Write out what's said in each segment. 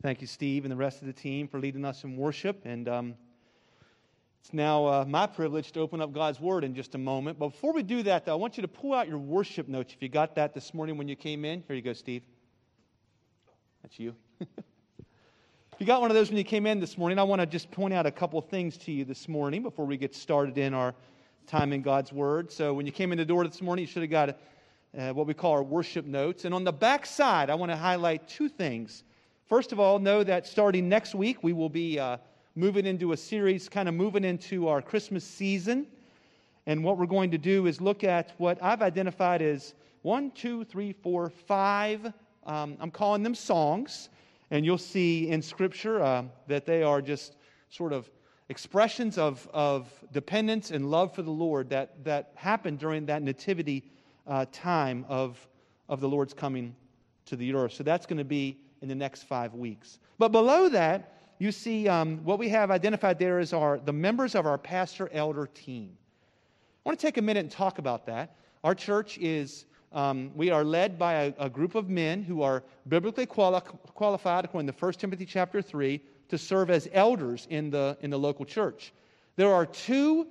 Thank you, Steve, and the rest of the team for leading us in worship. And um, it's now uh, my privilege to open up God's Word in just a moment. But before we do that, though, I want you to pull out your worship notes. If you got that this morning when you came in, here you go, Steve. That's you. if you got one of those when you came in this morning, I want to just point out a couple things to you this morning before we get started in our time in God's Word. So when you came in the door this morning, you should have got uh, what we call our worship notes. And on the back side, I want to highlight two things First of all, know that starting next week, we will be uh, moving into a series, kind of moving into our Christmas season. And what we're going to do is look at what I've identified as one, two, three, four, five. Um, I'm calling them songs. And you'll see in Scripture uh, that they are just sort of expressions of, of dependence and love for the Lord that, that happened during that nativity uh, time of, of the Lord's coming to the earth. So that's going to be in the next five weeks. But below that, you see um, what we have identified there is our, the members of our pastor elder team. I want to take a minute and talk about that. Our church is, um, we are led by a, a, group of men who are biblically quali- qualified, according to 1 Timothy chapter 3, to serve as elders in the, in the local church. There are two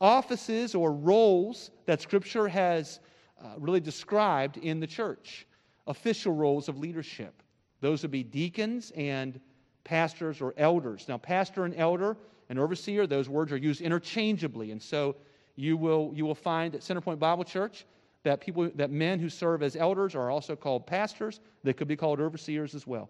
offices or roles that Scripture has uh, really described in the church official roles of leadership. Those would be deacons and pastors or elders. Now, pastor and elder and overseer, those words are used interchangeably. And so you will, you will find at Centerpoint Bible Church that people that men who serve as elders are also called pastors. They could be called overseers as well.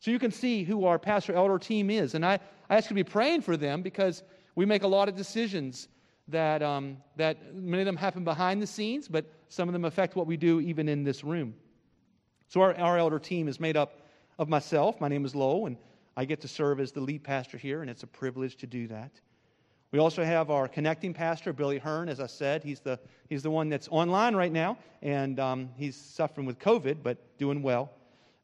So you can see who our pastor elder team is. And I, I ask you to be praying for them because we make a lot of decisions that, um, that many of them happen behind the scenes, but some of them affect what we do even in this room. So our, our elder team is made up of myself. My name is Lowell, and I get to serve as the lead pastor here, and it's a privilege to do that. We also have our connecting pastor, Billy Hearn. As I said, he's the, he's the one that's online right now, and um, he's suffering with COVID, but doing well.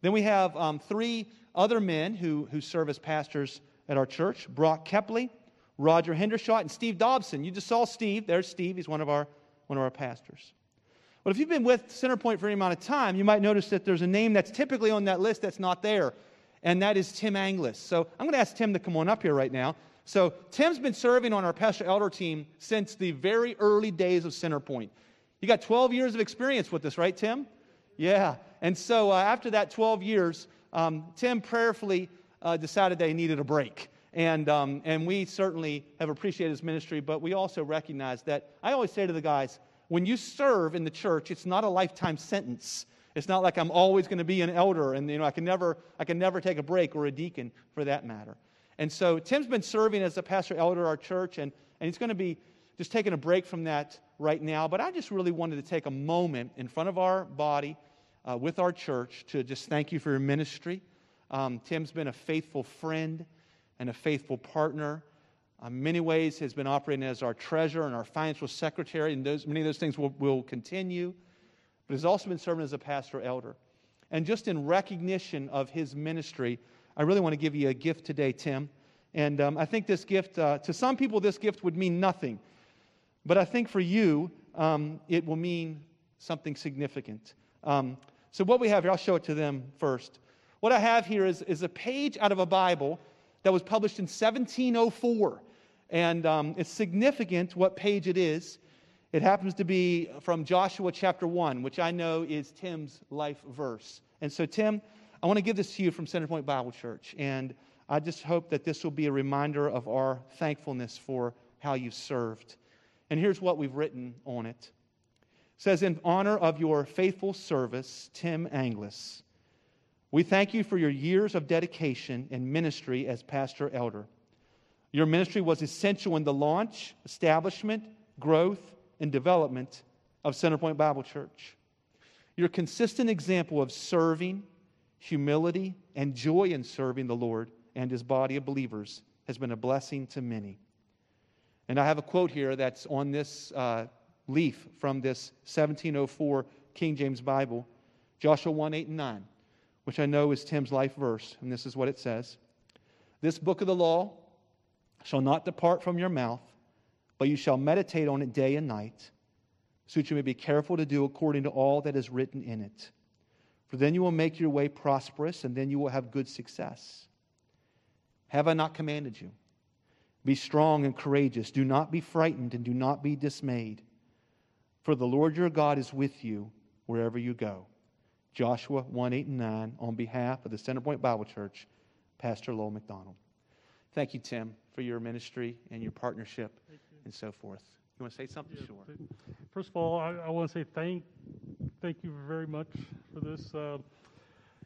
Then we have um, three other men who, who serve as pastors at our church Brock Kepley, Roger Hendershot, and Steve Dobson. You just saw Steve. There's Steve. He's one of our, one of our pastors. But if you've been with Centerpoint for any amount of time, you might notice that there's a name that's typically on that list that's not there, and that is Tim Anglis. So I'm going to ask Tim to come on up here right now. So Tim's been serving on our pastor elder team since the very early days of Centerpoint. You got 12 years of experience with this, right, Tim? Yeah. And so uh, after that 12 years, um, Tim prayerfully uh, decided that he needed a break. And, um, and we certainly have appreciated his ministry, but we also recognize that I always say to the guys, when you serve in the church, it's not a lifetime sentence. It's not like I'm always going to be an elder and you know I can never I can never take a break or a deacon for that matter. And so Tim's been serving as a pastor elder at our church and, and he's going to be just taking a break from that right now. But I just really wanted to take a moment in front of our body uh, with our church to just thank you for your ministry. Um, Tim's been a faithful friend and a faithful partner in uh, many ways has been operating as our treasurer and our financial secretary, and those, many of those things will, will continue. But has also been serving as a pastor elder. And just in recognition of his ministry, I really want to give you a gift today, Tim. And um, I think this gift, uh, to some people, this gift would mean nothing. But I think for you, um, it will mean something significant. Um, so, what we have here, I'll show it to them first. What I have here is, is a page out of a Bible that was published in 1704. And um, it's significant what page it is. It happens to be from Joshua chapter 1, which I know is Tim's life verse. And so, Tim, I want to give this to you from Centerpoint Bible Church. And I just hope that this will be a reminder of our thankfulness for how you've served. And here's what we've written on it. It says, In honor of your faithful service, Tim Anglis, we thank you for your years of dedication and ministry as pastor elder. Your ministry was essential in the launch, establishment, growth, and development of Centerpoint Bible Church. Your consistent example of serving, humility, and joy in serving the Lord and his body of believers has been a blessing to many. And I have a quote here that's on this uh, leaf from this 1704 King James Bible, Joshua 1 8 and 9 which I know is Tim's life verse, and this is what it says This book of the law shall not depart from your mouth, but you shall meditate on it day and night, so that you may be careful to do according to all that is written in it. for then you will make your way prosperous, and then you will have good success. Have I not commanded you? Be strong and courageous. Do not be frightened, and do not be dismayed. For the Lord your God is with you wherever you go. Joshua 1 8 and 9, on behalf of the Centerpoint Bible Church, Pastor Lowell McDonald. Thank you, Tim, for your ministry and your partnership and so forth. You want to say something? Yeah, sure. First of all, I, I want to say thank, thank you very much for this. Uh,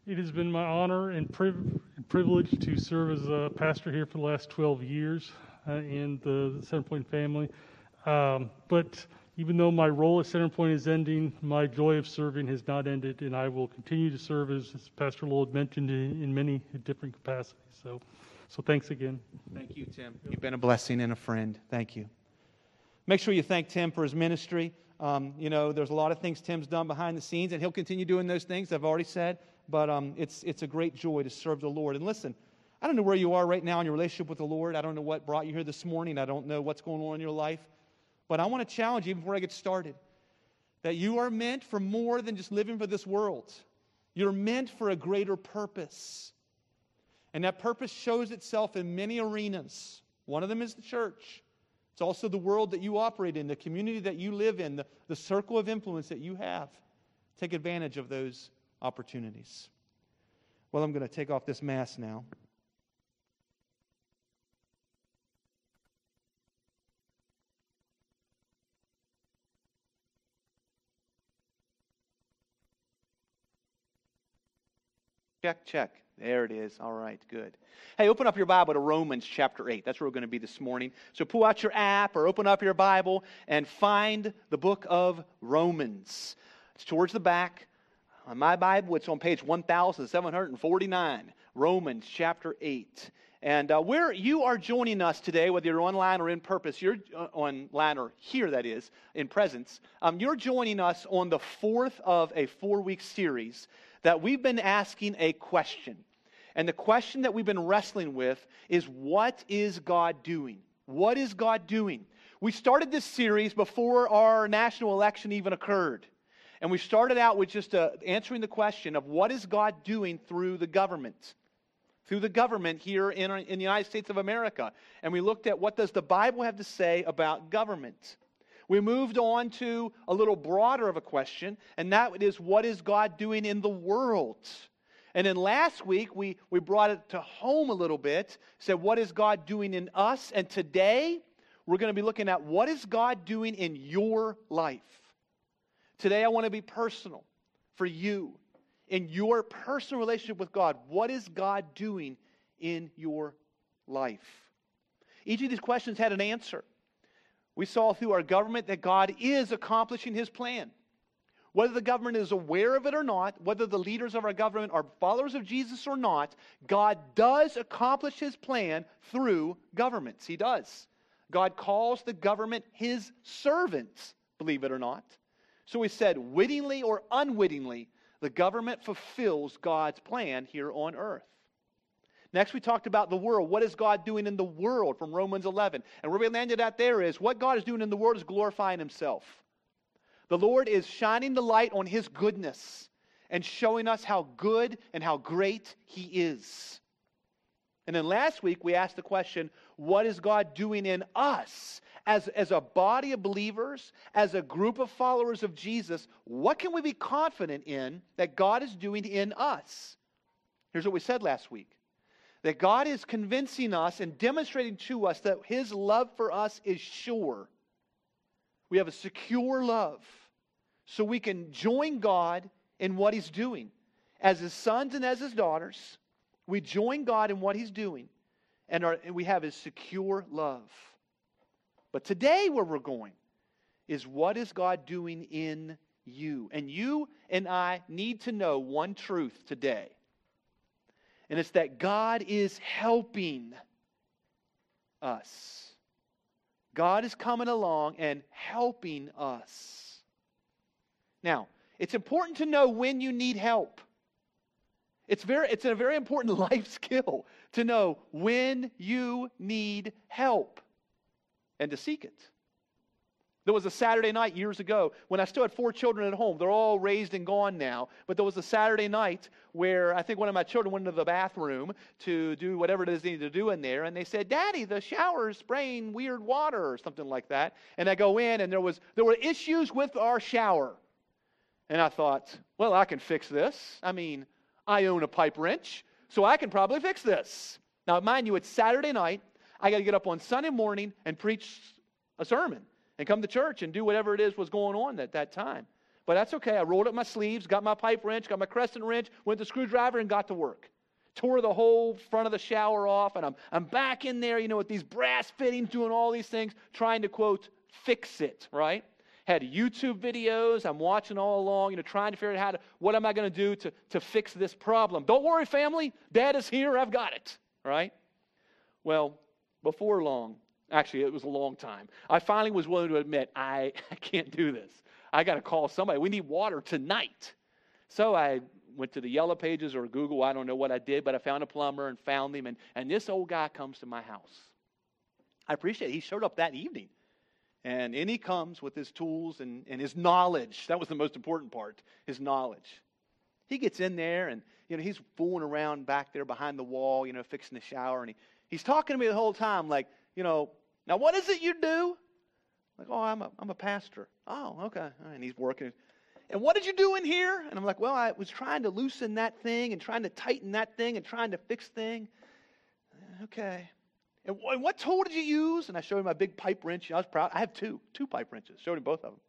it has been my honor and, priv- privilege to serve as a pastor here for the last 12 years uh, in the Centerpoint family. Um, but even though my role at Centerpoint is ending, my joy of serving has not ended, and I will continue to serve as, as Pastor Lowell had mentioned in, in many different capacities. So, so thanks again. Thank you, Tim. You've been a blessing and a friend. Thank you. Make sure you thank Tim for his ministry. Um, you know, there's a lot of things Tim's done behind the scenes, and he'll continue doing those things, I've already said. But um, it's, it's a great joy to serve the Lord. And listen, I don't know where you are right now in your relationship with the Lord. I don't know what brought you here this morning. I don't know what's going on in your life. But I want to challenge you before I get started that you are meant for more than just living for this world. You're meant for a greater purpose. And that purpose shows itself in many arenas. One of them is the church. It's also the world that you operate in, the community that you live in, the, the circle of influence that you have. Take advantage of those opportunities. Well, I'm going to take off this mask now. Check, check. There it is. All right, good. Hey, open up your Bible to Romans chapter 8. That's where we're going to be this morning. So pull out your app or open up your Bible and find the book of Romans. It's towards the back. On my Bible, it's on page 1749. Romans chapter 8. And uh, where you are joining us today, whether you're online or in purpose, you're uh, online or here, that is, in presence, um, you're joining us on the fourth of a four week series that we've been asking a question. And the question that we've been wrestling with is what is God doing? What is God doing? We started this series before our national election even occurred. And we started out with just uh, answering the question of what is God doing through the government? Through the government here in, in the United States of America. And we looked at what does the Bible have to say about government? We moved on to a little broader of a question, and that is what is God doing in the world? And then last week, we, we brought it to home a little bit, said, What is God doing in us? And today, we're going to be looking at what is God doing in your life? Today, I want to be personal for you in your personal relationship with God. What is God doing in your life? Each of these questions had an answer. We saw through our government that God is accomplishing his plan. Whether the government is aware of it or not, whether the leaders of our government are followers of Jesus or not, God does accomplish his plan through governments. He does. God calls the government his servants, believe it or not. So we said, wittingly or unwittingly, the government fulfills God's plan here on earth. Next, we talked about the world. What is God doing in the world from Romans 11? And where we landed at there is what God is doing in the world is glorifying Himself. The Lord is shining the light on His goodness and showing us how good and how great He is. And then last week, we asked the question what is God doing in us? As, as a body of believers, as a group of followers of Jesus, what can we be confident in that God is doing in us? Here's what we said last week that God is convincing us and demonstrating to us that His love for us is sure. We have a secure love. So we can join God in what He's doing. As His sons and as His daughters, we join God in what He's doing, and, and we have His secure love. But today, where we're going is what is God doing in you? And you and I need to know one truth today and it's that God is helping us. God is coming along and helping us. Now, it's important to know when you need help. It's, very, it's a very important life skill to know when you need help and to seek it. There was a Saturday night years ago when I still had four children at home. They're all raised and gone now. But there was a Saturday night where I think one of my children went into the bathroom to do whatever it is they needed to do in there. And they said, Daddy, the shower is spraying weird water or something like that. And I go in and there, was, there were issues with our shower. And I thought, well, I can fix this. I mean, I own a pipe wrench, so I can probably fix this. Now, mind you, it's Saturday night. I got to get up on Sunday morning and preach a sermon and come to church and do whatever it is was going on at that time. But that's okay. I rolled up my sleeves, got my pipe wrench, got my crescent wrench, went to screwdriver, and got to work. Tore the whole front of the shower off, and I'm, I'm back in there, you know, with these brass fittings, doing all these things, trying to, quote, fix it, right? Had YouTube videos. I'm watching all along, you know, trying to figure out how to, what am I going to do to, to fix this problem? Don't worry, family. Dad is here. I've got it, right? Well, before long, Actually, it was a long time. I finally was willing to admit, I, I can't do this. I got to call somebody. We need water tonight. So I went to the yellow pages or Google. I don't know what I did, but I found a plumber and found him. And, and this old guy comes to my house. I appreciate it. He showed up that evening. And in he comes with his tools and, and his knowledge. That was the most important part, his knowledge. He gets in there and, you know, he's fooling around back there behind the wall, you know, fixing the shower. And he, he's talking to me the whole time like, you know, now, what is it you do? Like, oh, I'm a, I'm a pastor. Oh, okay. And he's working. And what did you do in here? And I'm like, well, I was trying to loosen that thing and trying to tighten that thing and trying to fix thing. Okay. And, and what tool did you use? And I showed him my big pipe wrench. I was proud. I have two, two pipe wrenches. Showed him both of them.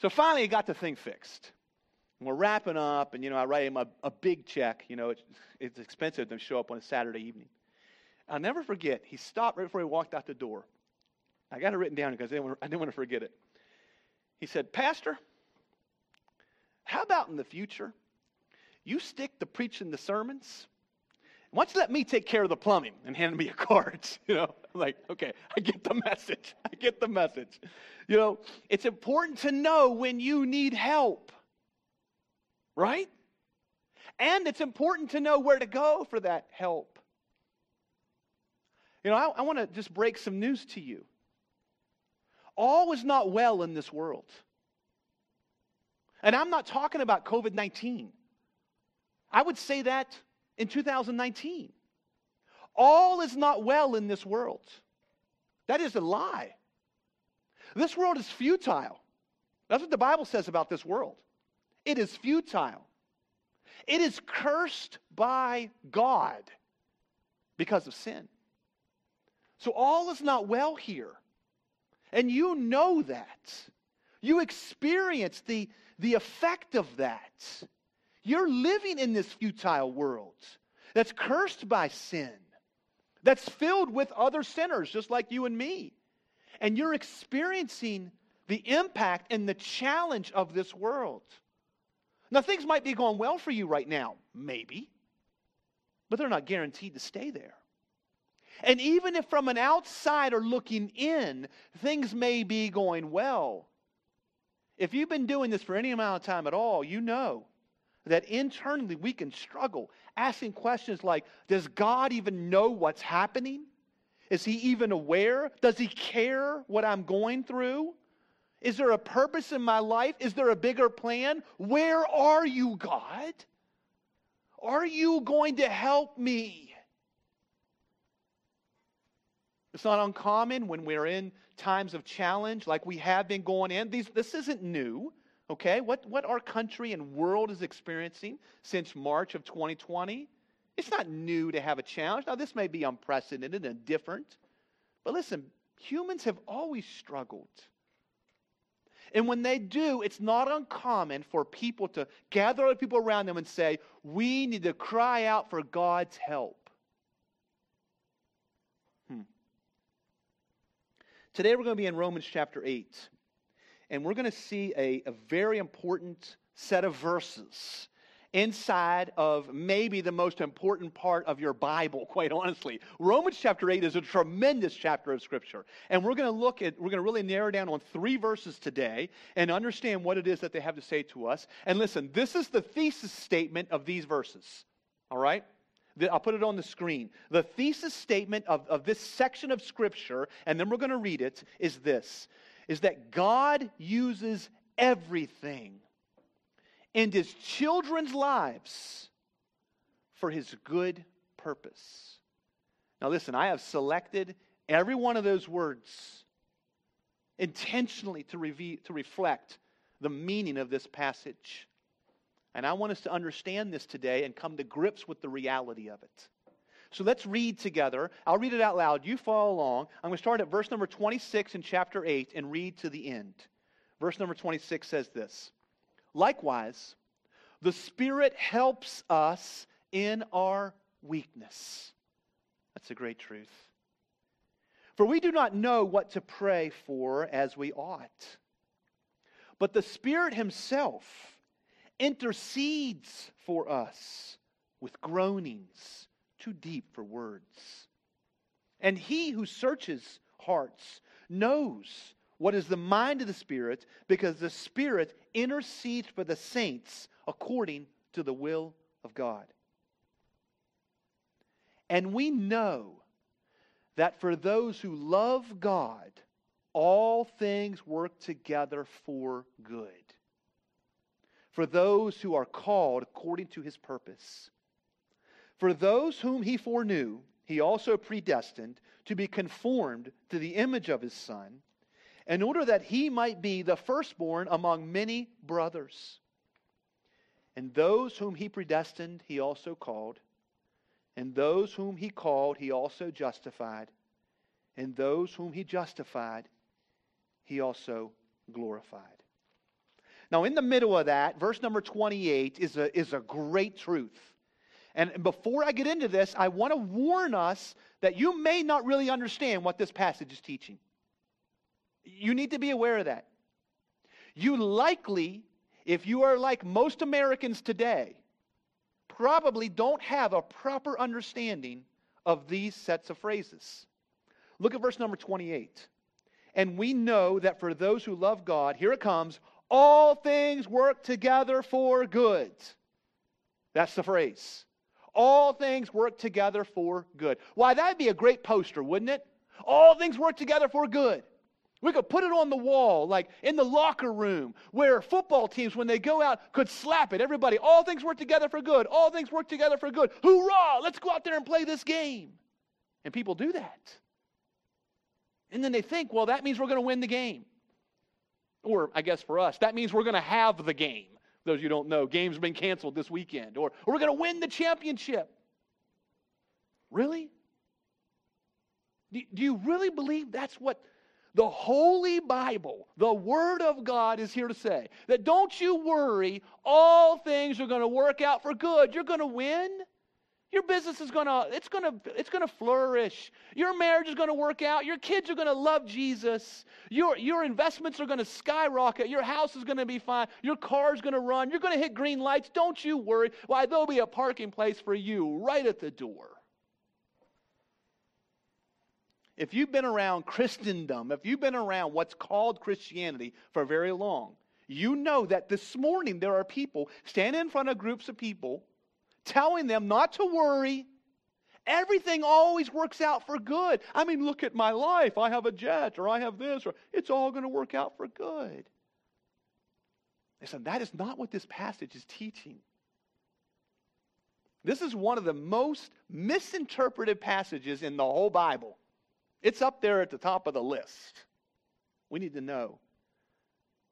So finally, I got the thing fixed. And we're wrapping up, and you know, I write him a, a big check. You know, it's, it's expensive to show up on a Saturday evening. I'll never forget, he stopped right before he walked out the door. I got it written down because I didn't, want I didn't want to forget it. He said, Pastor, how about in the future, you stick to preaching the sermons? Why don't you let me take care of the plumbing and hand me a card? You know, I'm like, okay, I get the message. I get the message. You know, it's important to know when you need help, right? And it's important to know where to go for that help. You know, I, I want to just break some news to you. All is not well in this world. And I'm not talking about COVID 19. I would say that in 2019. All is not well in this world. That is a lie. This world is futile. That's what the Bible says about this world. It is futile. It is cursed by God because of sin. So all is not well here. And you know that. You experience the, the effect of that. You're living in this futile world that's cursed by sin, that's filled with other sinners just like you and me. And you're experiencing the impact and the challenge of this world. Now, things might be going well for you right now, maybe, but they're not guaranteed to stay there. And even if from an outsider looking in, things may be going well, if you've been doing this for any amount of time at all, you know that internally we can struggle asking questions like Does God even know what's happening? Is he even aware? Does he care what I'm going through? Is there a purpose in my life? Is there a bigger plan? Where are you, God? Are you going to help me? It's not uncommon when we're in times of challenge like we have been going in. These, this isn't new, okay? What, what our country and world is experiencing since March of 2020, it's not new to have a challenge. Now, this may be unprecedented and different, but listen, humans have always struggled. And when they do, it's not uncommon for people to gather other people around them and say, We need to cry out for God's help. Hmm. Today we're going to be in Romans chapter 8, and we're going to see a, a very important set of verses inside of maybe the most important part of your Bible, quite honestly. Romans chapter 8 is a tremendous chapter of Scripture. And we're going to look at, we're going to really narrow down on three verses today and understand what it is that they have to say to us. And listen, this is the thesis statement of these verses. All right? I'll put it on the screen. The thesis statement of, of this section of Scripture, and then we're going to read it, is this is that God uses everything in his children's lives for his good purpose. Now, listen, I have selected every one of those words intentionally to, reve- to reflect the meaning of this passage. And I want us to understand this today and come to grips with the reality of it. So let's read together. I'll read it out loud. You follow along. I'm going to start at verse number 26 in chapter 8 and read to the end. Verse number 26 says this Likewise, the Spirit helps us in our weakness. That's a great truth. For we do not know what to pray for as we ought. But the Spirit Himself intercedes for us with groanings too deep for words. And He who searches hearts knows what is the mind of the Spirit because the Spirit intercedes for the saints according to the will of God. And we know that for those who love God, all things work together for good. For those who are called according to his purpose. For those whom he foreknew, he also predestined to be conformed to the image of his Son, in order that he might be the firstborn among many brothers. And those whom he predestined, he also called. And those whom he called, he also justified. And those whom he justified, he also glorified. Now, in the middle of that, verse number 28 is a, is a great truth. And before I get into this, I want to warn us that you may not really understand what this passage is teaching. You need to be aware of that. You likely, if you are like most Americans today, probably don't have a proper understanding of these sets of phrases. Look at verse number 28. And we know that for those who love God, here it comes, all things work together for good. That's the phrase. All things work together for good. Why, that'd be a great poster, wouldn't it? All things work together for good. We could put it on the wall, like in the locker room, where football teams, when they go out, could slap it. Everybody, all things work together for good. All things work together for good. Hoorah! Let's go out there and play this game. And people do that. And then they think, well, that means we're going to win the game. Or, I guess for us, that means we're going to have the game. Those you don't know, games have been canceled this weekend. Or, or we're going to win the championship. Really? Do, do you really believe that's what the Holy Bible, the Word of God, is here to say that don't you worry, all things are going to work out for good. You're going to win. Your business is going to it's going to it's going to flourish. Your marriage is going to work out. Your kids are going to love Jesus. Your your investments are going to skyrocket. Your house is going to be fine. Your car is going to run. You're going to hit green lights. Don't you worry. Why there'll be a parking place for you right at the door. if you've been around Christendom, if you've been around what's called Christianity for very long, you know that this morning there are people standing in front of groups of people telling them not to worry. Everything always works out for good. I mean, look at my life. I have a jet, or I have this, or it's all going to work out for good. Listen, that is not what this passage is teaching. This is one of the most misinterpreted passages in the whole Bible. It's up there at the top of the list. We need to know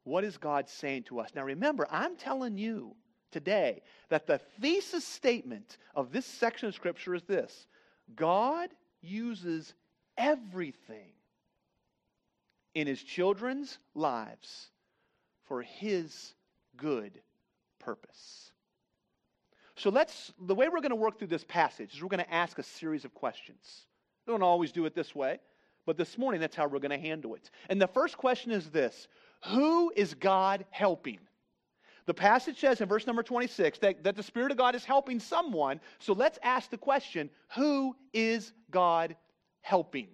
what is God saying to us? Now remember, I'm telling you today that the thesis statement of this section of Scripture is this God uses everything in his children's lives for his good purpose. So let's, the way we're going to work through this passage is we're going to ask a series of questions. We don't always do it this way, but this morning that's how we're going to handle it. And the first question is this Who is God helping? The passage says in verse number 26 that, that the Spirit of God is helping someone. So let's ask the question Who is God helping?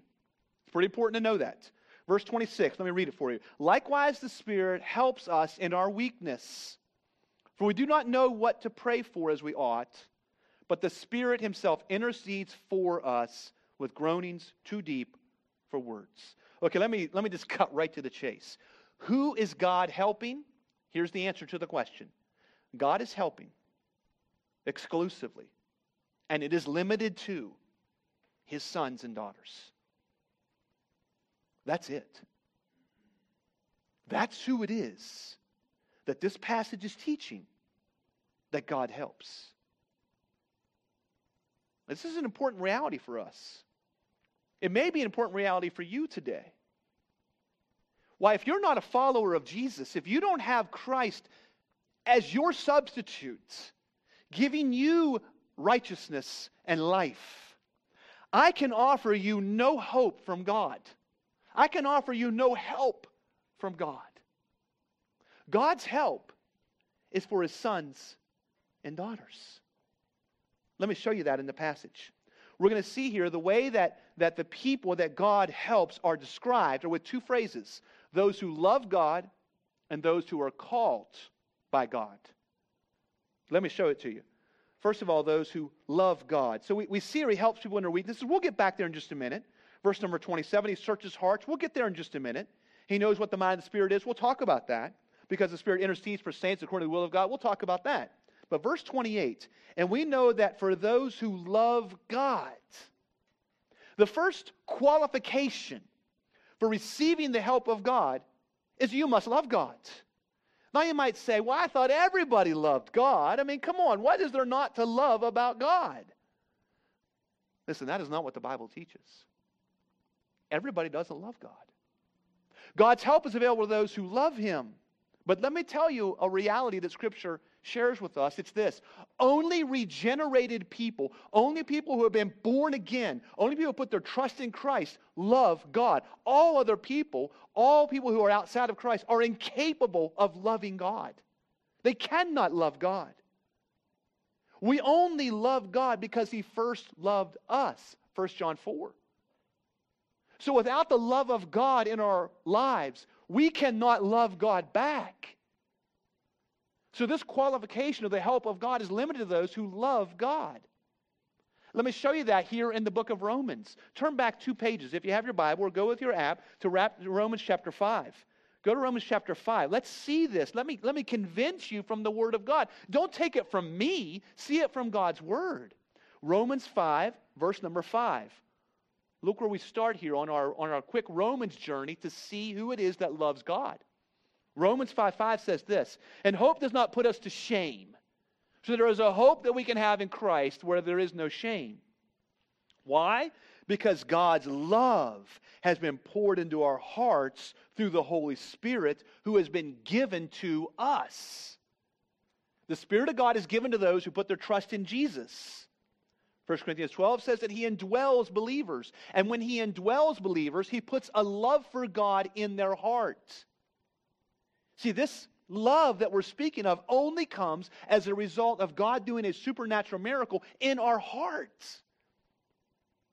It's pretty important to know that. Verse 26, let me read it for you. Likewise, the Spirit helps us in our weakness. For we do not know what to pray for as we ought, but the Spirit Himself intercedes for us with groanings too deep for words. Okay, let me, let me just cut right to the chase. Who is God helping? Here's the answer to the question God is helping exclusively, and it is limited to his sons and daughters. That's it. That's who it is that this passage is teaching that God helps. This is an important reality for us. It may be an important reality for you today. Why, if you're not a follower of Jesus, if you don't have Christ as your substitute, giving you righteousness and life, I can offer you no hope from God. I can offer you no help from God. God's help is for his sons and daughters. Let me show you that in the passage. We're going to see here the way that, that the people that God helps are described are with two phrases those who love God and those who are called by God. Let me show it to you. First of all, those who love God. So we, we see here he helps people in their weaknesses. We'll get back there in just a minute. Verse number 27, he searches hearts. We'll get there in just a minute. He knows what the mind of the Spirit is. We'll talk about that because the Spirit intercedes for saints according to the will of God. We'll talk about that. But verse 28, and we know that for those who love God, the first qualification for receiving the help of God is you must love God. Now you might say, well, I thought everybody loved God. I mean, come on, what is there not to love about God? Listen, that is not what the Bible teaches. Everybody doesn't love God. God's help is available to those who love Him. But let me tell you a reality that Scripture shares with us. It's this only regenerated people, only people who have been born again, only people who put their trust in Christ love God. All other people, all people who are outside of Christ, are incapable of loving God. They cannot love God. We only love God because He first loved us. 1 John 4. So without the love of God in our lives, we cannot love God back. So this qualification of the help of God is limited to those who love God. Let me show you that here in the book of Romans. Turn back two pages if you have your Bible or go with your app to Romans chapter 5. Go to Romans chapter 5. Let's see this. Let me, let me convince you from the Word of God. Don't take it from me, see it from God's Word. Romans 5, verse number 5. Look where we start here on our, on our quick Romans journey to see who it is that loves God. Romans 5 5 says this, and hope does not put us to shame. So there is a hope that we can have in Christ where there is no shame. Why? Because God's love has been poured into our hearts through the Holy Spirit who has been given to us. The Spirit of God is given to those who put their trust in Jesus. 1 Corinthians 12 says that he indwells believers. And when he indwells believers, he puts a love for God in their heart. See, this love that we're speaking of only comes as a result of God doing a supernatural miracle in our hearts.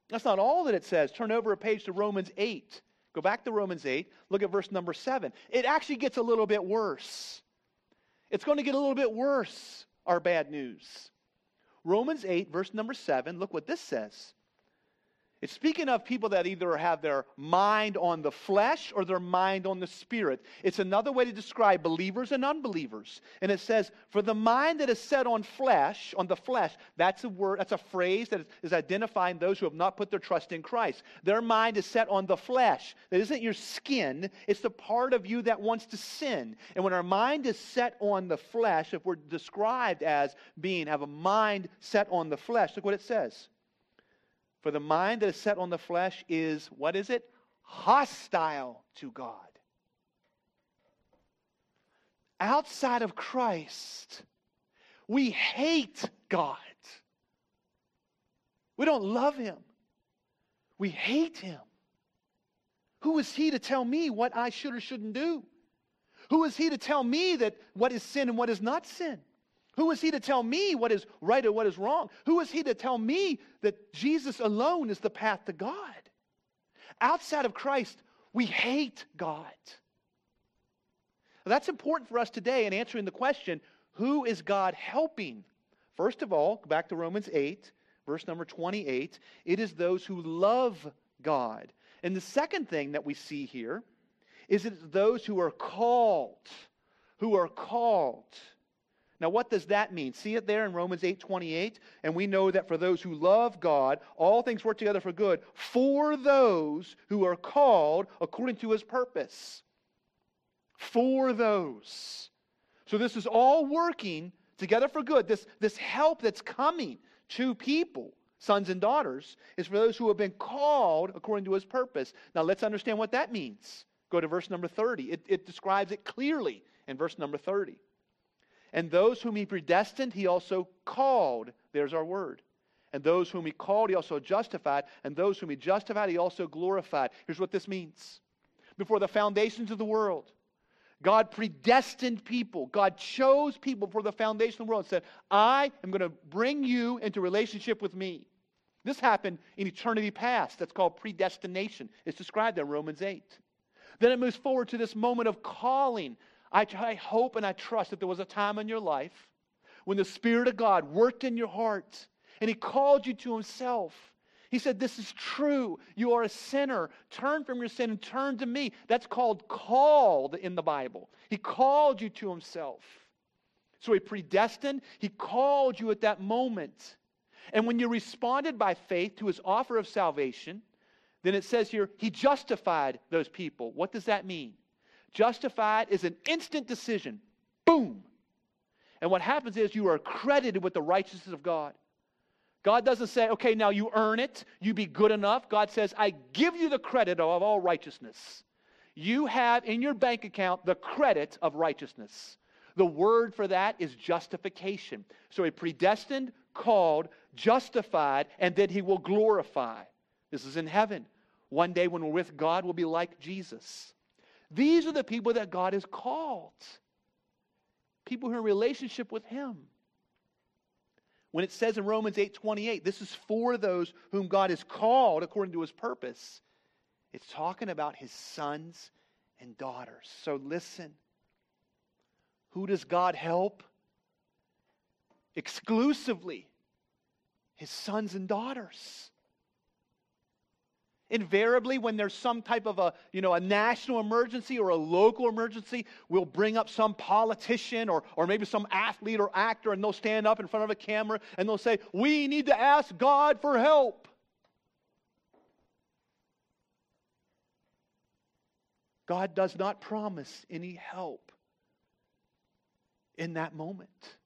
That's not all that it says. Turn over a page to Romans 8. Go back to Romans 8. Look at verse number 7. It actually gets a little bit worse. It's going to get a little bit worse, our bad news. Romans 8, verse number 7, look what this says. It's speaking of people that either have their mind on the flesh or their mind on the spirit. It's another way to describe believers and unbelievers. And it says, For the mind that is set on flesh, on the flesh, that's a word, that's a phrase that is identifying those who have not put their trust in Christ. Their mind is set on the flesh. That isn't your skin, it's the part of you that wants to sin. And when our mind is set on the flesh, if we're described as being, have a mind set on the flesh, look what it says. For the mind that is set on the flesh is, what is it? Hostile to God. Outside of Christ, we hate God. We don't love Him, we hate Him. Who is He to tell me what I should or shouldn't do? Who is He to tell me that what is sin and what is not sin? Who is he to tell me what is right or what is wrong? Who is he to tell me that Jesus alone is the path to God? Outside of Christ, we hate God. That's important for us today in answering the question who is God helping? First of all, back to Romans 8, verse number 28. It is those who love God. And the second thing that we see here is it's those who are called, who are called. Now, what does that mean? See it there in Romans 8 28? And we know that for those who love God, all things work together for good, for those who are called according to his purpose. For those. So, this is all working together for good. This, this help that's coming to people, sons and daughters, is for those who have been called according to his purpose. Now, let's understand what that means. Go to verse number 30. It, it describes it clearly in verse number 30. And those whom he predestined, he also called. There's our word. And those whom he called, he also justified. And those whom he justified, he also glorified. Here's what this means. Before the foundations of the world, God predestined people. God chose people for the foundation of the world and said, I am going to bring you into relationship with me. This happened in eternity past. That's called predestination. It's described in Romans 8. Then it moves forward to this moment of calling. I, I hope and I trust that there was a time in your life when the Spirit of God worked in your heart and He called you to Himself. He said, This is true. You are a sinner. Turn from your sin and turn to me. That's called called in the Bible. He called you to himself. So he predestined, he called you at that moment. And when you responded by faith to his offer of salvation, then it says here, he justified those people. What does that mean? Justified is an instant decision. Boom. And what happens is you are credited with the righteousness of God. God doesn't say, okay, now you earn it, you be good enough. God says, I give you the credit of all righteousness. You have in your bank account the credit of righteousness. The word for that is justification. So a predestined, called, justified, and then he will glorify. This is in heaven. One day when we're with God, we'll be like Jesus. These are the people that God has called. People who are in relationship with him when it says in Romans 8:28, this is for those whom God has called according to his purpose, it's talking about his sons and daughters. So listen. Who does God help? Exclusively his sons and daughters invariably when there's some type of a you know a national emergency or a local emergency we'll bring up some politician or, or maybe some athlete or actor and they'll stand up in front of a camera and they'll say we need to ask god for help god does not promise any help in that moment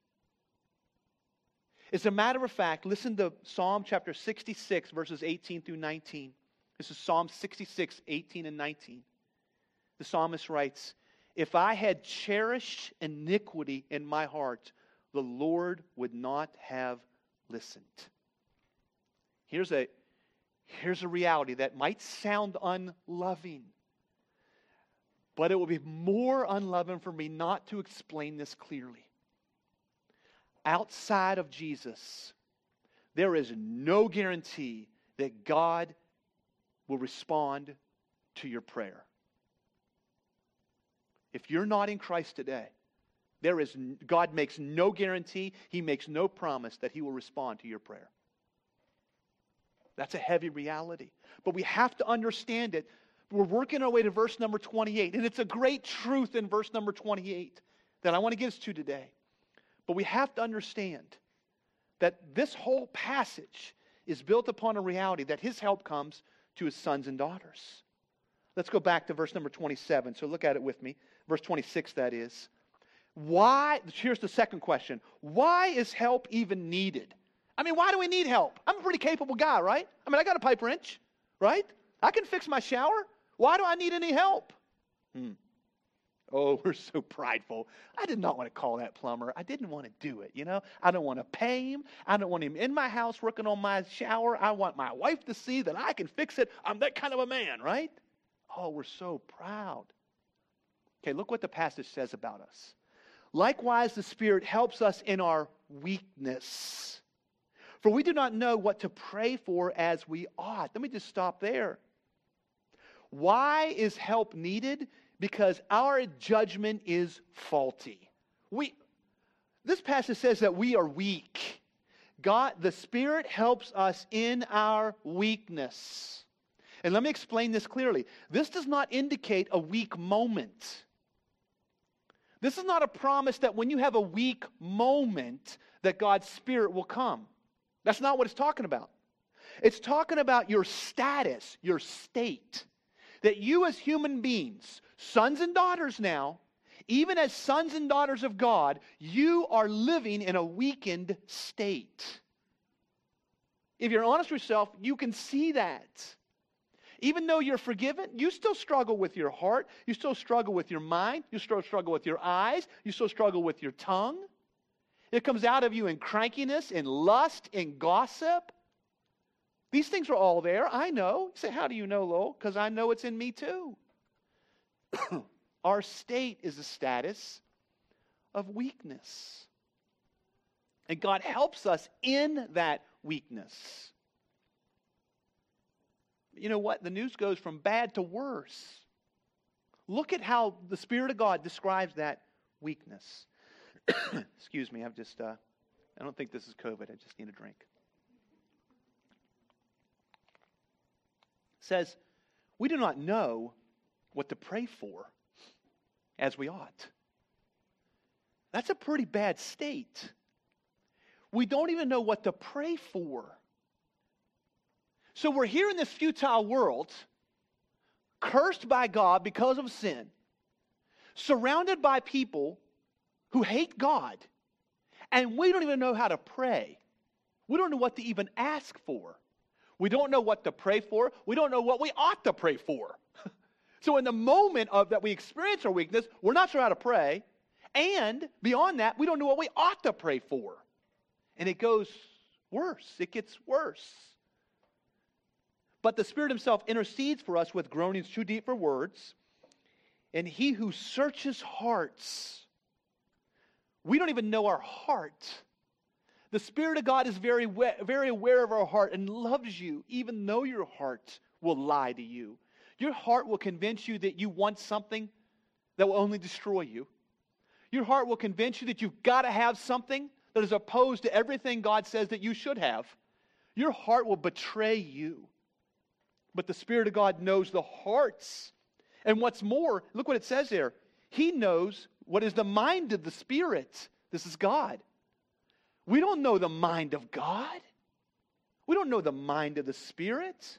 as a matter of fact, listen to Psalm chapter 66, verses 18 through 19. This is Psalm 66, 18 and 19. The psalmist writes, If I had cherished iniquity in my heart, the Lord would not have listened. Here's a, here's a reality that might sound unloving, but it would be more unloving for me not to explain this clearly. Outside of Jesus, there is no guarantee that God will respond to your prayer. If you're not in Christ today, there is God makes no guarantee, he makes no promise that he will respond to your prayer. That's a heavy reality. But we have to understand it. We're working our way to verse number 28, and it's a great truth in verse number 28 that I want to get us to today. But we have to understand that this whole passage is built upon a reality that his help comes to his sons and daughters. Let's go back to verse number 27. So look at it with me. Verse 26, that is. Why? Here's the second question Why is help even needed? I mean, why do we need help? I'm a pretty capable guy, right? I mean, I got a pipe wrench, right? I can fix my shower. Why do I need any help? Hmm. Oh, we're so prideful. I did not want to call that plumber. I didn't want to do it, you know? I don't want to pay him. I don't want him in my house working on my shower. I want my wife to see that I can fix it. I'm that kind of a man, right? Oh, we're so proud. Okay, look what the passage says about us. Likewise, the Spirit helps us in our weakness. For we do not know what to pray for as we ought. Let me just stop there. Why is help needed? Because our judgment is faulty. We, this passage says that we are weak. God, the Spirit helps us in our weakness. And let me explain this clearly. This does not indicate a weak moment. This is not a promise that when you have a weak moment that God's spirit will come. That's not what it's talking about. It's talking about your status, your state. That you as human beings, sons and daughters now, even as sons and daughters of God, you are living in a weakened state. If you're honest with yourself, you can see that. Even though you're forgiven, you still struggle with your heart. You still struggle with your mind. You still struggle with your eyes. You still struggle with your tongue. It comes out of you in crankiness, in lust, in gossip. These things are all there. I know. You say, How do you know, Lowell? Because I know it's in me too. Our state is a status of weakness. And God helps us in that weakness. You know what? The news goes from bad to worse. Look at how the Spirit of God describes that weakness. Excuse me, I've just, uh, I don't think this is COVID. I just need a drink. Says, We do not know what to pray for as we ought. That's a pretty bad state. We don't even know what to pray for. So we're here in this futile world, cursed by God because of sin, surrounded by people who hate God, and we don't even know how to pray. We don't know what to even ask for. We don't know what to pray for. We don't know what we ought to pray for. so in the moment of that we experience our weakness, we're not sure how to pray, and beyond that, we don't know what we ought to pray for. And it goes worse. It gets worse. But the Spirit Himself intercedes for us with groanings too deep for words. And He who searches hearts, we don't even know our heart. The Spirit of God is very, very aware of our heart and loves you, even though your heart will lie to you. Your heart will convince you that you want something that will only destroy you. Your heart will convince you that you've got to have something that is opposed to everything God says that you should have. Your heart will betray you. But the Spirit of God knows the hearts. And what's more, look what it says there. He knows what is the mind of the Spirit. This is God. We don't know the mind of God. We don't know the mind of the Spirit.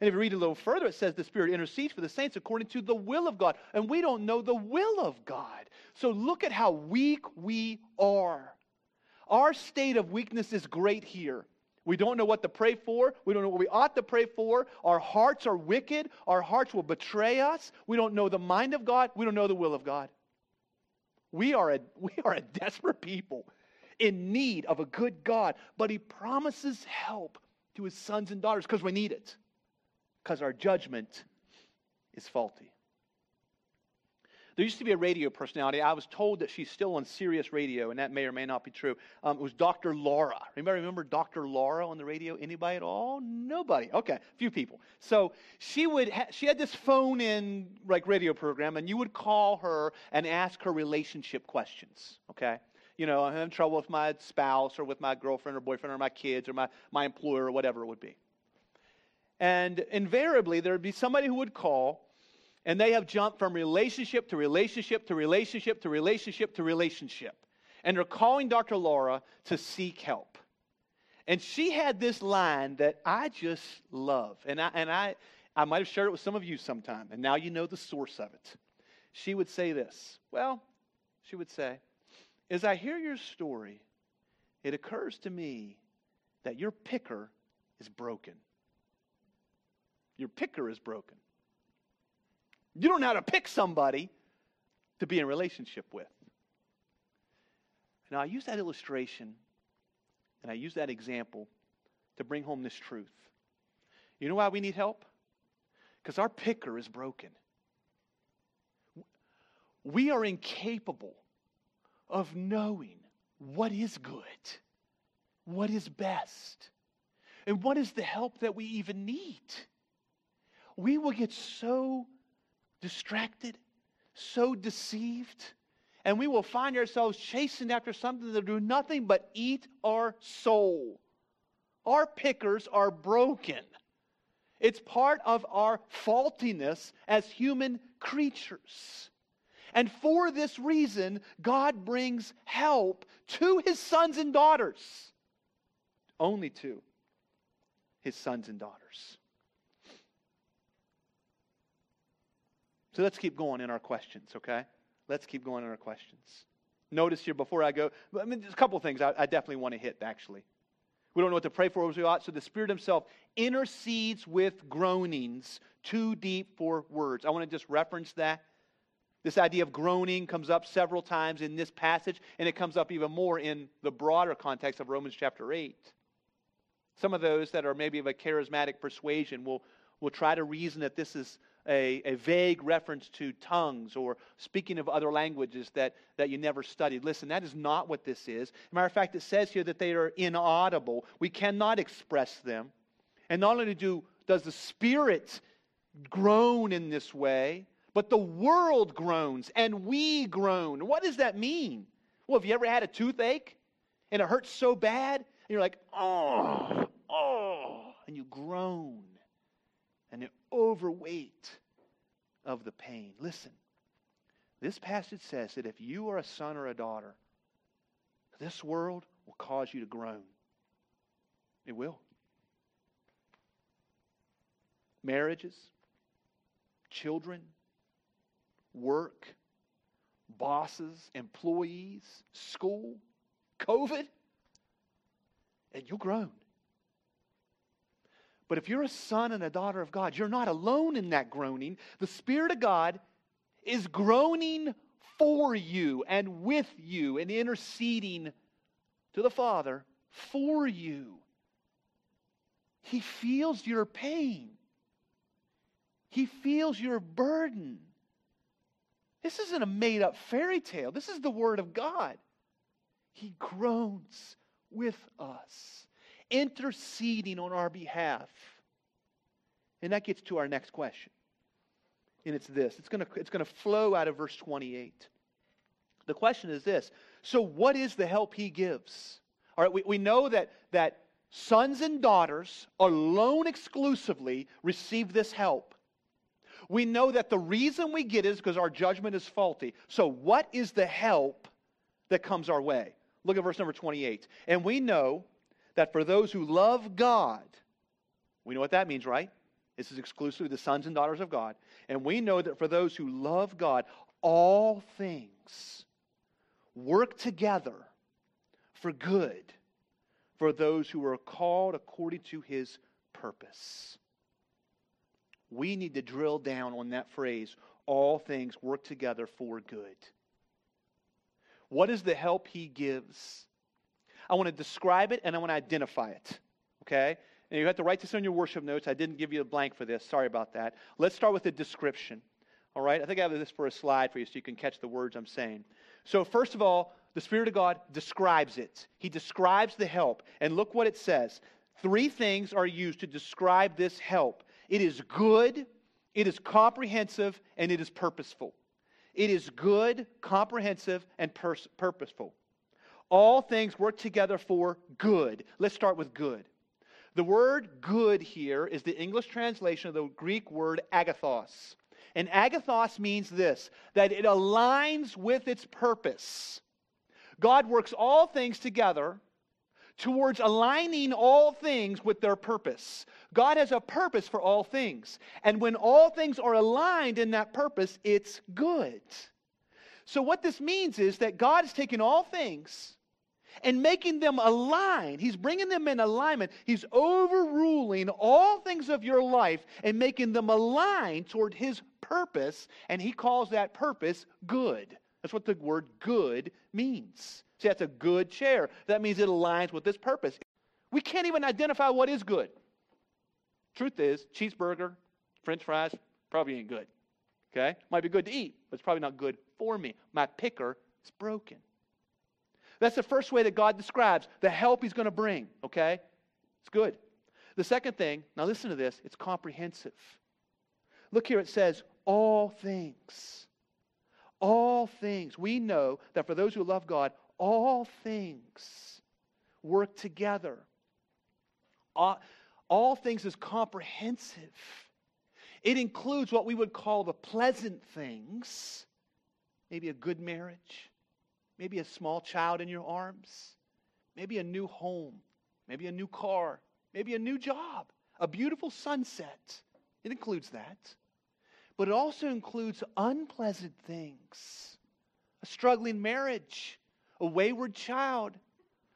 And if you read a little further, it says the Spirit intercedes for the saints according to the will of God. And we don't know the will of God. So look at how weak we are. Our state of weakness is great here. We don't know what to pray for. We don't know what we ought to pray for. Our hearts are wicked. Our hearts will betray us. We don't know the mind of God. We don't know the will of God. We are a, we are a desperate people in need of a good God, but He promises help to His sons and daughters because we need it, because our judgment is faulty. There used to be a radio personality. I was told that she's still on Sirius Radio, and that may or may not be true. Um, it was Dr. Laura. Anybody remember Dr. Laura on the radio? Anybody at all? Nobody. Okay, a few people. So she would ha- she had this phone in like radio program, and you would call her and ask her relationship questions. Okay. You know, I'm in trouble with my spouse or with my girlfriend or boyfriend or my kids or my, my employer or whatever it would be. And invariably, there would be somebody who would call and they have jumped from relationship to relationship to relationship to relationship to relationship. And they're calling Dr. Laura to seek help. And she had this line that I just love. And I, and I, I might have shared it with some of you sometime, and now you know the source of it. She would say this Well, she would say, As I hear your story, it occurs to me that your picker is broken. Your picker is broken. You don't know how to pick somebody to be in relationship with. Now, I use that illustration and I use that example to bring home this truth. You know why we need help? Because our picker is broken. We are incapable of knowing what is good, what is best, and what is the help that we even need. We will get so distracted, so deceived, and we will find ourselves chasing after something that do nothing but eat our soul. Our pickers are broken. It's part of our faultiness as human creatures. And for this reason, God brings help to his sons and daughters. Only to his sons and daughters. So let's keep going in our questions, okay? Let's keep going in our questions. Notice here before I go, I mean, there's a couple things I, I definitely want to hit, actually. We don't know what to pray for as we ought, so the Spirit Himself intercedes with groanings too deep for words. I want to just reference that. This idea of groaning comes up several times in this passage, and it comes up even more in the broader context of Romans chapter 8. Some of those that are maybe of a charismatic persuasion will, will try to reason that this is a, a vague reference to tongues or speaking of other languages that, that you never studied. Listen, that is not what this is. Matter of fact, it says here that they are inaudible. We cannot express them. And not only do, does the Spirit groan in this way, but the world groans and we groan. What does that mean? Well, have you ever had a toothache and it hurts so bad? And you're like, oh, oh, and you groan and the overweight of the pain. Listen, this passage says that if you are a son or a daughter, this world will cause you to groan. It will. Marriages, children, work, bosses, employees, school, COVID, and you'll groan. But if you're a son and a daughter of God, you're not alone in that groaning. The Spirit of God is groaning for you and with you and interceding to the Father for you. He feels your pain, He feels your burden. This isn't a made up fairy tale, this is the Word of God. He groans with us interceding on our behalf. And that gets to our next question. And it's this it's going to it's going to flow out of verse 28. The question is this So, what is the help he gives? All right, we, we know that, that sons and daughters alone exclusively receive this help. We know that the reason we get is because our judgment is faulty. So, what is the help that comes our way? Look at verse number 28. And we know that for those who love God, we know what that means, right? This is exclusively the sons and daughters of God. And we know that for those who love God, all things work together for good for those who are called according to his purpose. We need to drill down on that phrase all things work together for good. What is the help he gives? I want to describe it and I want to identify it. Okay? And you have to write this on your worship notes. I didn't give you a blank for this. Sorry about that. Let's start with the description. All right? I think I have this for a slide for you so you can catch the words I'm saying. So, first of all, the Spirit of God describes it. He describes the help. And look what it says. Three things are used to describe this help it is good, it is comprehensive, and it is purposeful. It is good, comprehensive, and pers- purposeful. All things work together for good. Let's start with good. The word good here is the English translation of the Greek word agathos. And agathos means this that it aligns with its purpose. God works all things together towards aligning all things with their purpose. God has a purpose for all things. And when all things are aligned in that purpose, it's good. So, what this means is that God has taken all things and making them align. He's bringing them in alignment. He's overruling all things of your life and making them align toward His purpose, and He calls that purpose good. That's what the word good means. See, that's a good chair. That means it aligns with this purpose. We can't even identify what is good. Truth is, cheeseburger, french fries, probably ain't good. Okay? Might be good to eat, but it's probably not good for me. My picker is broken. That's the first way that God describes the help He's going to bring, okay? It's good. The second thing, now listen to this, it's comprehensive. Look here, it says, all things. All things. We know that for those who love God, all things work together. All, All things is comprehensive. It includes what we would call the pleasant things, maybe a good marriage, maybe a small child in your arms, maybe a new home, maybe a new car, maybe a new job, a beautiful sunset. It includes that. But it also includes unpleasant things a struggling marriage, a wayward child,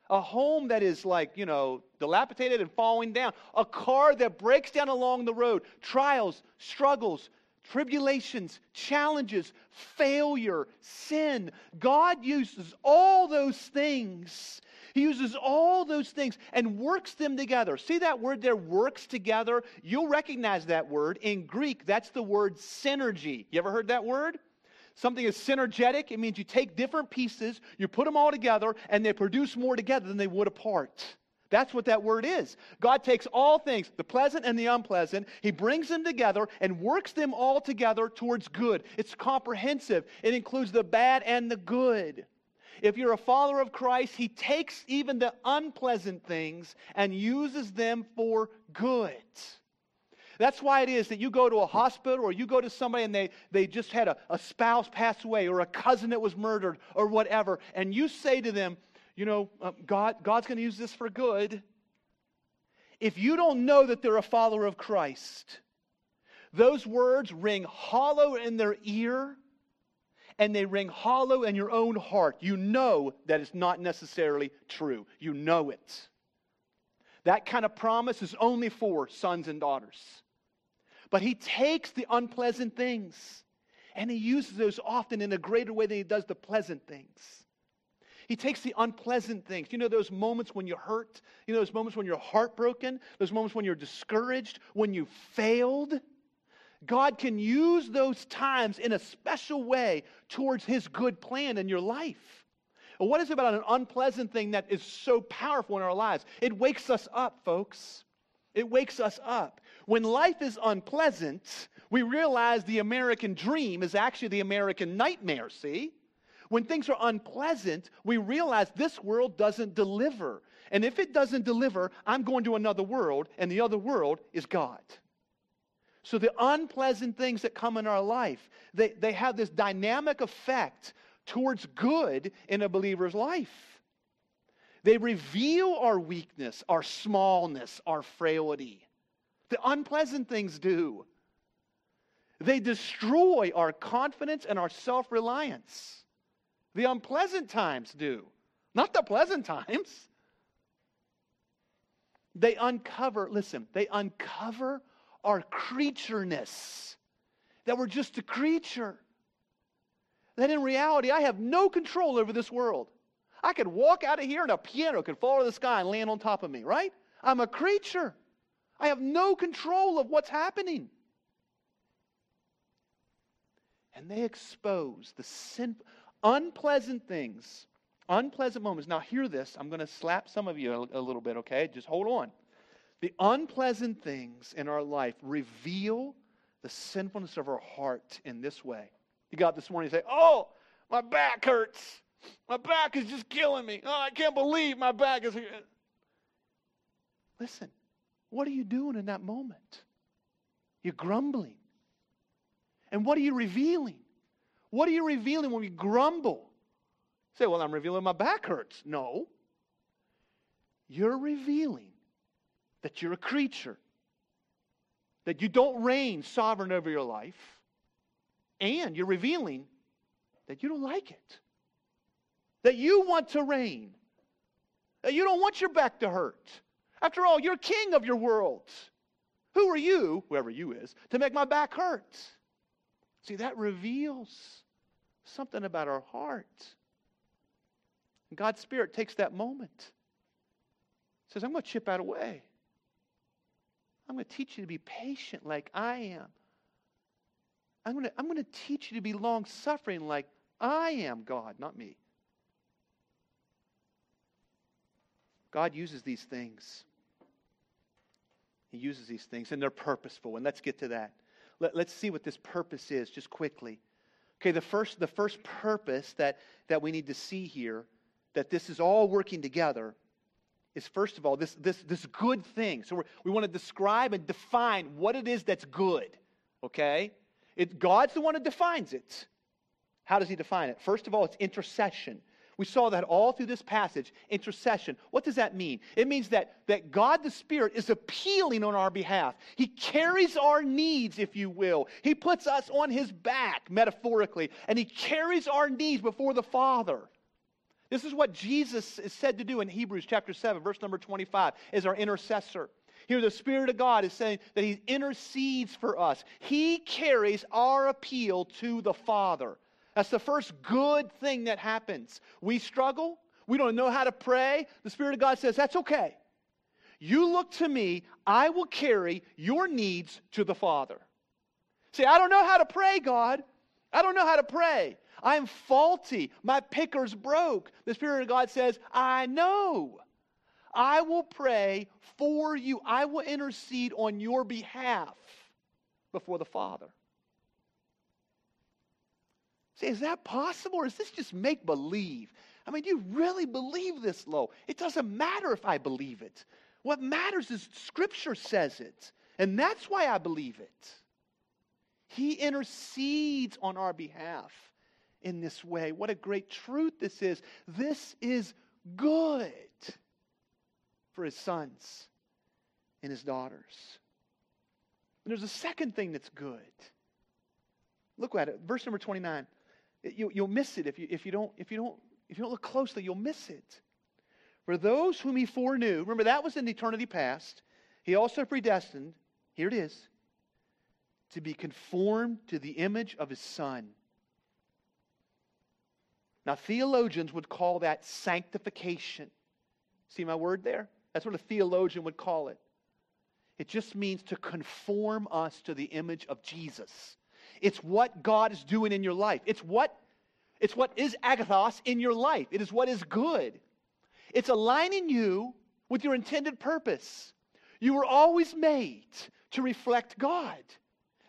a home that is like, you know, dilapidated and falling down, a car that breaks down along the road, trials, struggles, tribulations, challenges, failure, sin. God uses all those things. He uses all those things and works them together. See that word there, works together? You'll recognize that word. In Greek, that's the word synergy. You ever heard that word? Something is synergetic. It means you take different pieces, you put them all together, and they produce more together than they would apart. That's what that word is. God takes all things, the pleasant and the unpleasant, He brings them together and works them all together towards good. It's comprehensive, it includes the bad and the good. If you're a follower of Christ, He takes even the unpleasant things and uses them for good. That's why it is that you go to a hospital or you go to somebody and they, they just had a, a spouse pass away or a cousin that was murdered or whatever, and you say to them, you know, uh, God, God's going to use this for good. If you don't know that they're a follower of Christ, those words ring hollow in their ear and they ring hollow in your own heart. You know that it's not necessarily true. You know it. That kind of promise is only for sons and daughters. But he takes the unpleasant things and he uses those often in a greater way than he does the pleasant things. He takes the unpleasant things. You know those moments when you're hurt? You know those moments when you're heartbroken? Those moments when you're discouraged? When you failed? God can use those times in a special way towards his good plan in your life. what is it about an unpleasant thing that is so powerful in our lives? It wakes us up, folks. It wakes us up. When life is unpleasant, we realize the American dream is actually the American nightmare, see? When things are unpleasant, we realize this world doesn't deliver. And if it doesn't deliver, I'm going to another world, and the other world is God. So the unpleasant things that come in our life, they, they have this dynamic effect towards good in a believer's life. They reveal our weakness, our smallness, our frailty. The unpleasant things do. They destroy our confidence and our self reliance. The unpleasant times do, not the pleasant times. They uncover, listen, they uncover our creatureness, that we're just a creature. That in reality, I have no control over this world. I could walk out of here and a piano could fall to the sky and land on top of me, right? I'm a creature. I have no control of what's happening. And they expose the sin, unpleasant things, unpleasant moments. Now, hear this. I'm going to slap some of you a, a little bit, okay? Just hold on. The unpleasant things in our life reveal the sinfulness of our heart in this way. You got this morning, you say, Oh, my back hurts. My back is just killing me. Oh, I can't believe my back is. Listen, what are you doing in that moment? You're grumbling. And what are you revealing? What are you revealing when we grumble? Say, well, I'm revealing my back hurts. No. You're revealing that you're a creature, that you don't reign sovereign over your life, and you're revealing that you don't like it, that you want to reign, that you don't want your back to hurt. After all, you're king of your world. Who are you, whoever you is, to make my back hurt? See, that reveals something about our heart. And God's Spirit takes that moment, says, I'm going to chip out a way. I'm going to teach you to be patient like I am. I'm going to, I'm going to teach you to be long suffering like I am God, not me. God uses these things. He uses these things, and they're purposeful. And let's get to that. Let, us see what this purpose is just quickly. Okay, the first, the first purpose that, that we need to see here, that this is all working together, is first of all this, this, this good thing. So we want to describe and define what it is that's good, okay? It, God's the one who defines it. How does he define it? First of all, it's intercession. We saw that all through this passage. Intercession. What does that mean? It means that, that God the Spirit is appealing on our behalf. He carries our needs, if you will. He puts us on his back, metaphorically, and he carries our needs before the Father. This is what Jesus is said to do in Hebrews chapter 7, verse number 25, as our intercessor. Here, the Spirit of God is saying that He intercedes for us. He carries our appeal to the Father. That's the first good thing that happens. We struggle. We don't know how to pray. The Spirit of God says, That's okay. You look to me, I will carry your needs to the Father. See, I don't know how to pray, God. I don't know how to pray. I'm faulty. My picker's broke. The Spirit of God says, I know. I will pray for you. I will intercede on your behalf before the Father. Say, is that possible or is this just make believe? I mean, do you really believe this, Lo? It doesn't matter if I believe it. What matters is Scripture says it. And that's why I believe it. He intercedes on our behalf in this way. What a great truth this is. This is good for his sons and his daughters. And there's a second thing that's good. Look at it, verse number 29. You, will miss it if you, if, you don't, if, you don't, if you don't look closely, you'll miss it. For those whom he foreknew, remember that was in eternity past, he also predestined, here it is, to be conformed to the image of his son. Now, theologians would call that sanctification. See my word there? That's what a theologian would call it. It just means to conform us to the image of Jesus. It's what God is doing in your life. It's what, it's what is agathos in your life. It is what is good. It's aligning you with your intended purpose. You were always made to reflect God.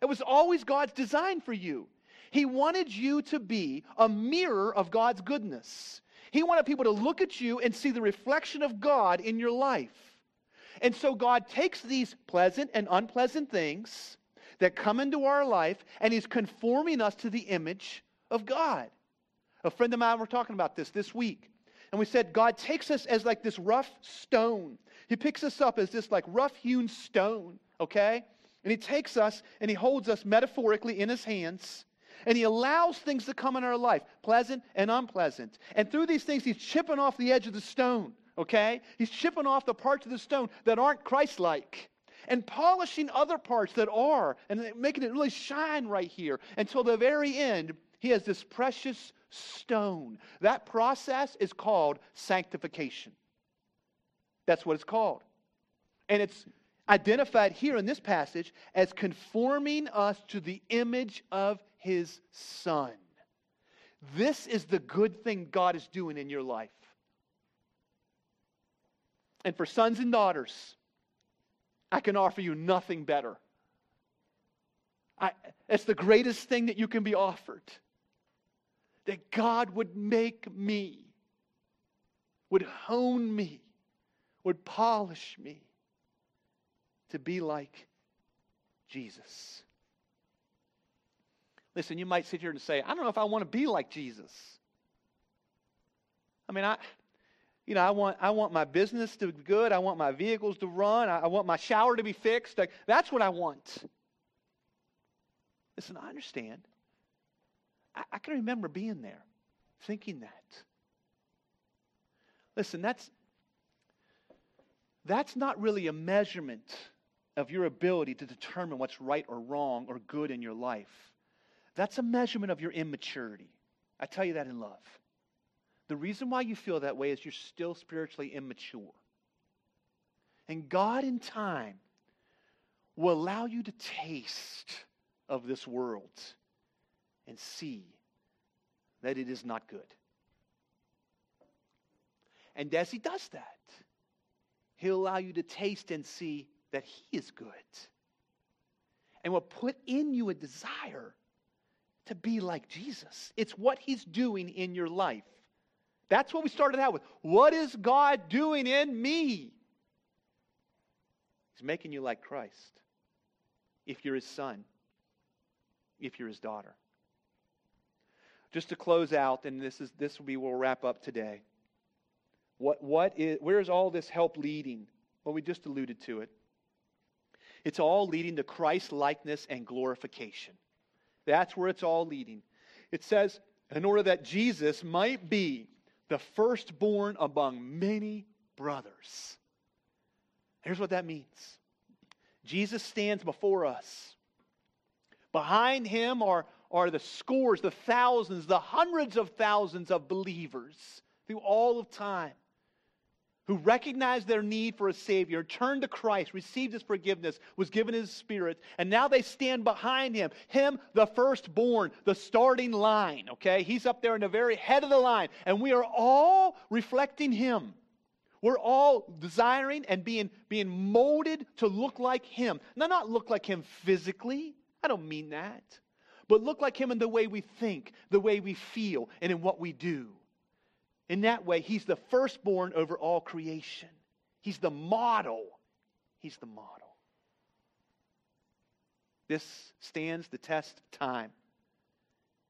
It was always God's design for you. He wanted you to be a mirror of God's goodness. He wanted people to look at you and see the reflection of God in your life. And so God takes these pleasant and unpleasant things that come into our life, and He's conforming us to the image of God. A friend of mine were talking about this this week. And we said, God takes us as like this rough stone. He picks us up as this like rough hewn stone, okay? And He takes us and He holds us metaphorically in His hands. And He allows things to come in our life, pleasant and unpleasant. And through these things, He's chipping off the edge of the stone, okay? He's chipping off the parts of the stone that aren't Christ like and polishing other parts that are and making it really shine right here until the very end. He has this precious stone. That process is called sanctification. That's what it's called. And it's identified here in this passage as conforming us to the image of his son. This is the good thing God is doing in your life. And for sons and daughters, I can offer you nothing better. I, it's the greatest thing that you can be offered. That God would make me, would hone me, would polish me to be like Jesus. Listen, you might sit here and say, I don't know if I want to be like Jesus. I mean, I, you know, I want, I want my business to be good. I want my vehicles to run. I, I want my shower to be fixed. Like, that's what I want. Listen, I understand. I, I can remember being there, thinking that. Listen, that's, that's not really a measurement of your ability to determine what's right or wrong or good in your life. That's a measurement of your immaturity. I tell you that in love. The reason why you feel that way is you're still spiritually immature. And God, in time, will allow you to taste of this world and see that it is not good. And as He does that, He'll allow you to taste and see that He is good. And will put in you a desire to be like Jesus. It's what He's doing in your life. That's what we started out with. What is God doing in me? He's making you like Christ. If you're his son, if you're his daughter. Just to close out, and this is this will be we'll wrap up today. What what is where is all this help leading? Well, we just alluded to it. It's all leading to Christ likeness and glorification. That's where it's all leading. It says, in order that Jesus might be the firstborn among many brothers. Here's what that means Jesus stands before us. Behind him are, are the scores, the thousands, the hundreds of thousands of believers through all of time who recognized their need for a Savior, turned to Christ, received His forgiveness, was given His Spirit, and now they stand behind Him. Him, the firstborn, the starting line, okay? He's up there in the very head of the line, and we are all reflecting Him. We're all desiring and being, being molded to look like Him. Now, not look like Him physically, I don't mean that, but look like Him in the way we think, the way we feel, and in what we do. In that way, he's the firstborn over all creation. He's the model. He's the model. This stands the test of time.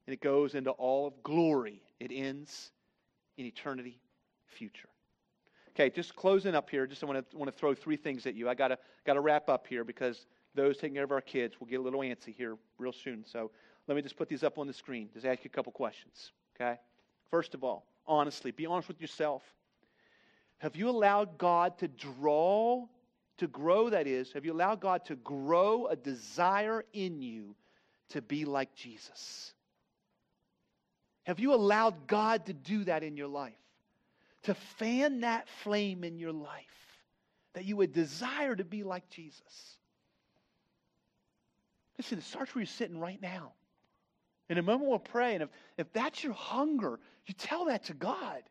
And it goes into all of glory. It ends in eternity future. Okay, just closing up here. Just I want to want to throw three things at you. I gotta gotta wrap up here because those taking care of our kids will get a little antsy here real soon. So let me just put these up on the screen. Just ask you a couple questions. Okay. First of all, honestly. Be honest with yourself. Have you allowed God to draw, to grow, that is, have you allowed God to grow a desire in you to be like Jesus? Have you allowed God to do that in your life? To fan that flame in your life that you would desire to be like Jesus? Listen, it starts where you're sitting right now. In a moment, we'll pray. And if, if that's your hunger, you tell that to God.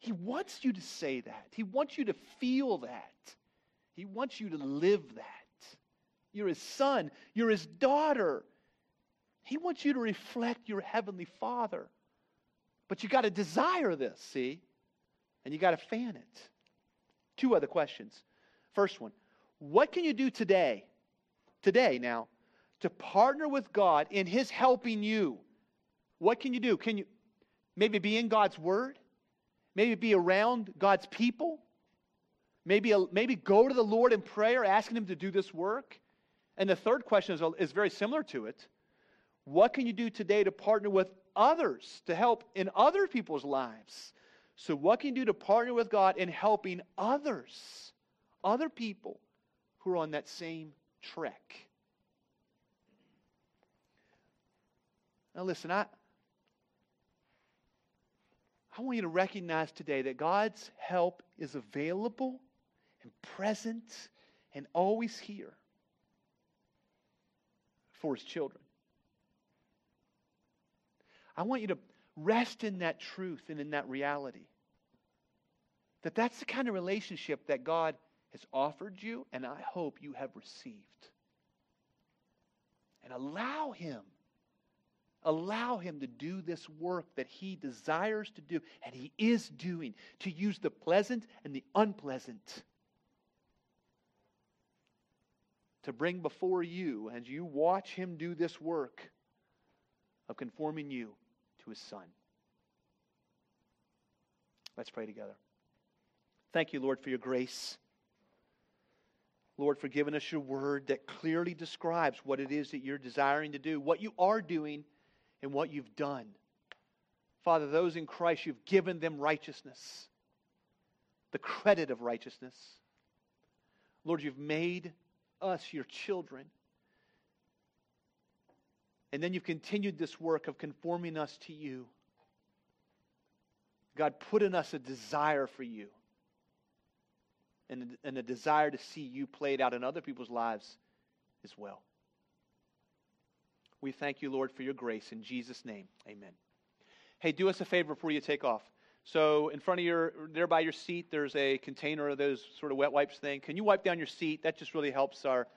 He wants you to say that. He wants you to feel that. He wants you to live that. You're his son, you're his daughter. He wants you to reflect your heavenly father. But you got to desire this, see? And you got to fan it. Two other questions. First one What can you do today? Today, now, to partner with God in His helping you, what can you do? Can you maybe be in God's Word? Maybe be around God's people? Maybe, uh, maybe go to the Lord in prayer, asking Him to do this work? And the third question is, uh, is very similar to it. What can you do today to partner with others to help in other people's lives? So, what can you do to partner with God in helping others, other people who are on that same trek? Now, listen, I, I want you to recognize today that God's help is available and present and always here for his children. I want you to rest in that truth and in that reality. That that's the kind of relationship that God has offered you, and I hope you have received. And allow Him Allow Him to do this work that He desires to do and He is doing, to use the pleasant and the unpleasant to bring before you as you watch Him do this work of conforming you to His Son. Let's pray together. Thank you, Lord, for your grace. Lord, for giving us your word that clearly describes what it is that you're desiring to do, what you are doing, and what you've done. Father, those in Christ, you've given them righteousness, the credit of righteousness. Lord, you've made us your children. And then you've continued this work of conforming us to you. God, put in us a desire for you and, and a desire to see you played out in other people's lives as well. We thank you, Lord, for your grace. In Jesus' name, amen. Hey, do us a favor before you take off. So, in front of your, there by your seat, there's a container of those sort of wet wipes thing. Can you wipe down your seat? That just really helps our,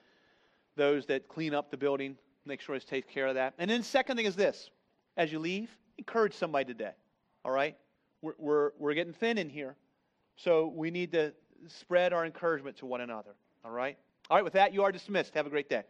those that clean up the building, make sure it's take care of that. And then, second thing is this as you leave, encourage somebody today, all right? we're, we're, we're getting thin in here. So we need to spread our encouragement to one another. All right? All right, with that, you are dismissed. Have a great day.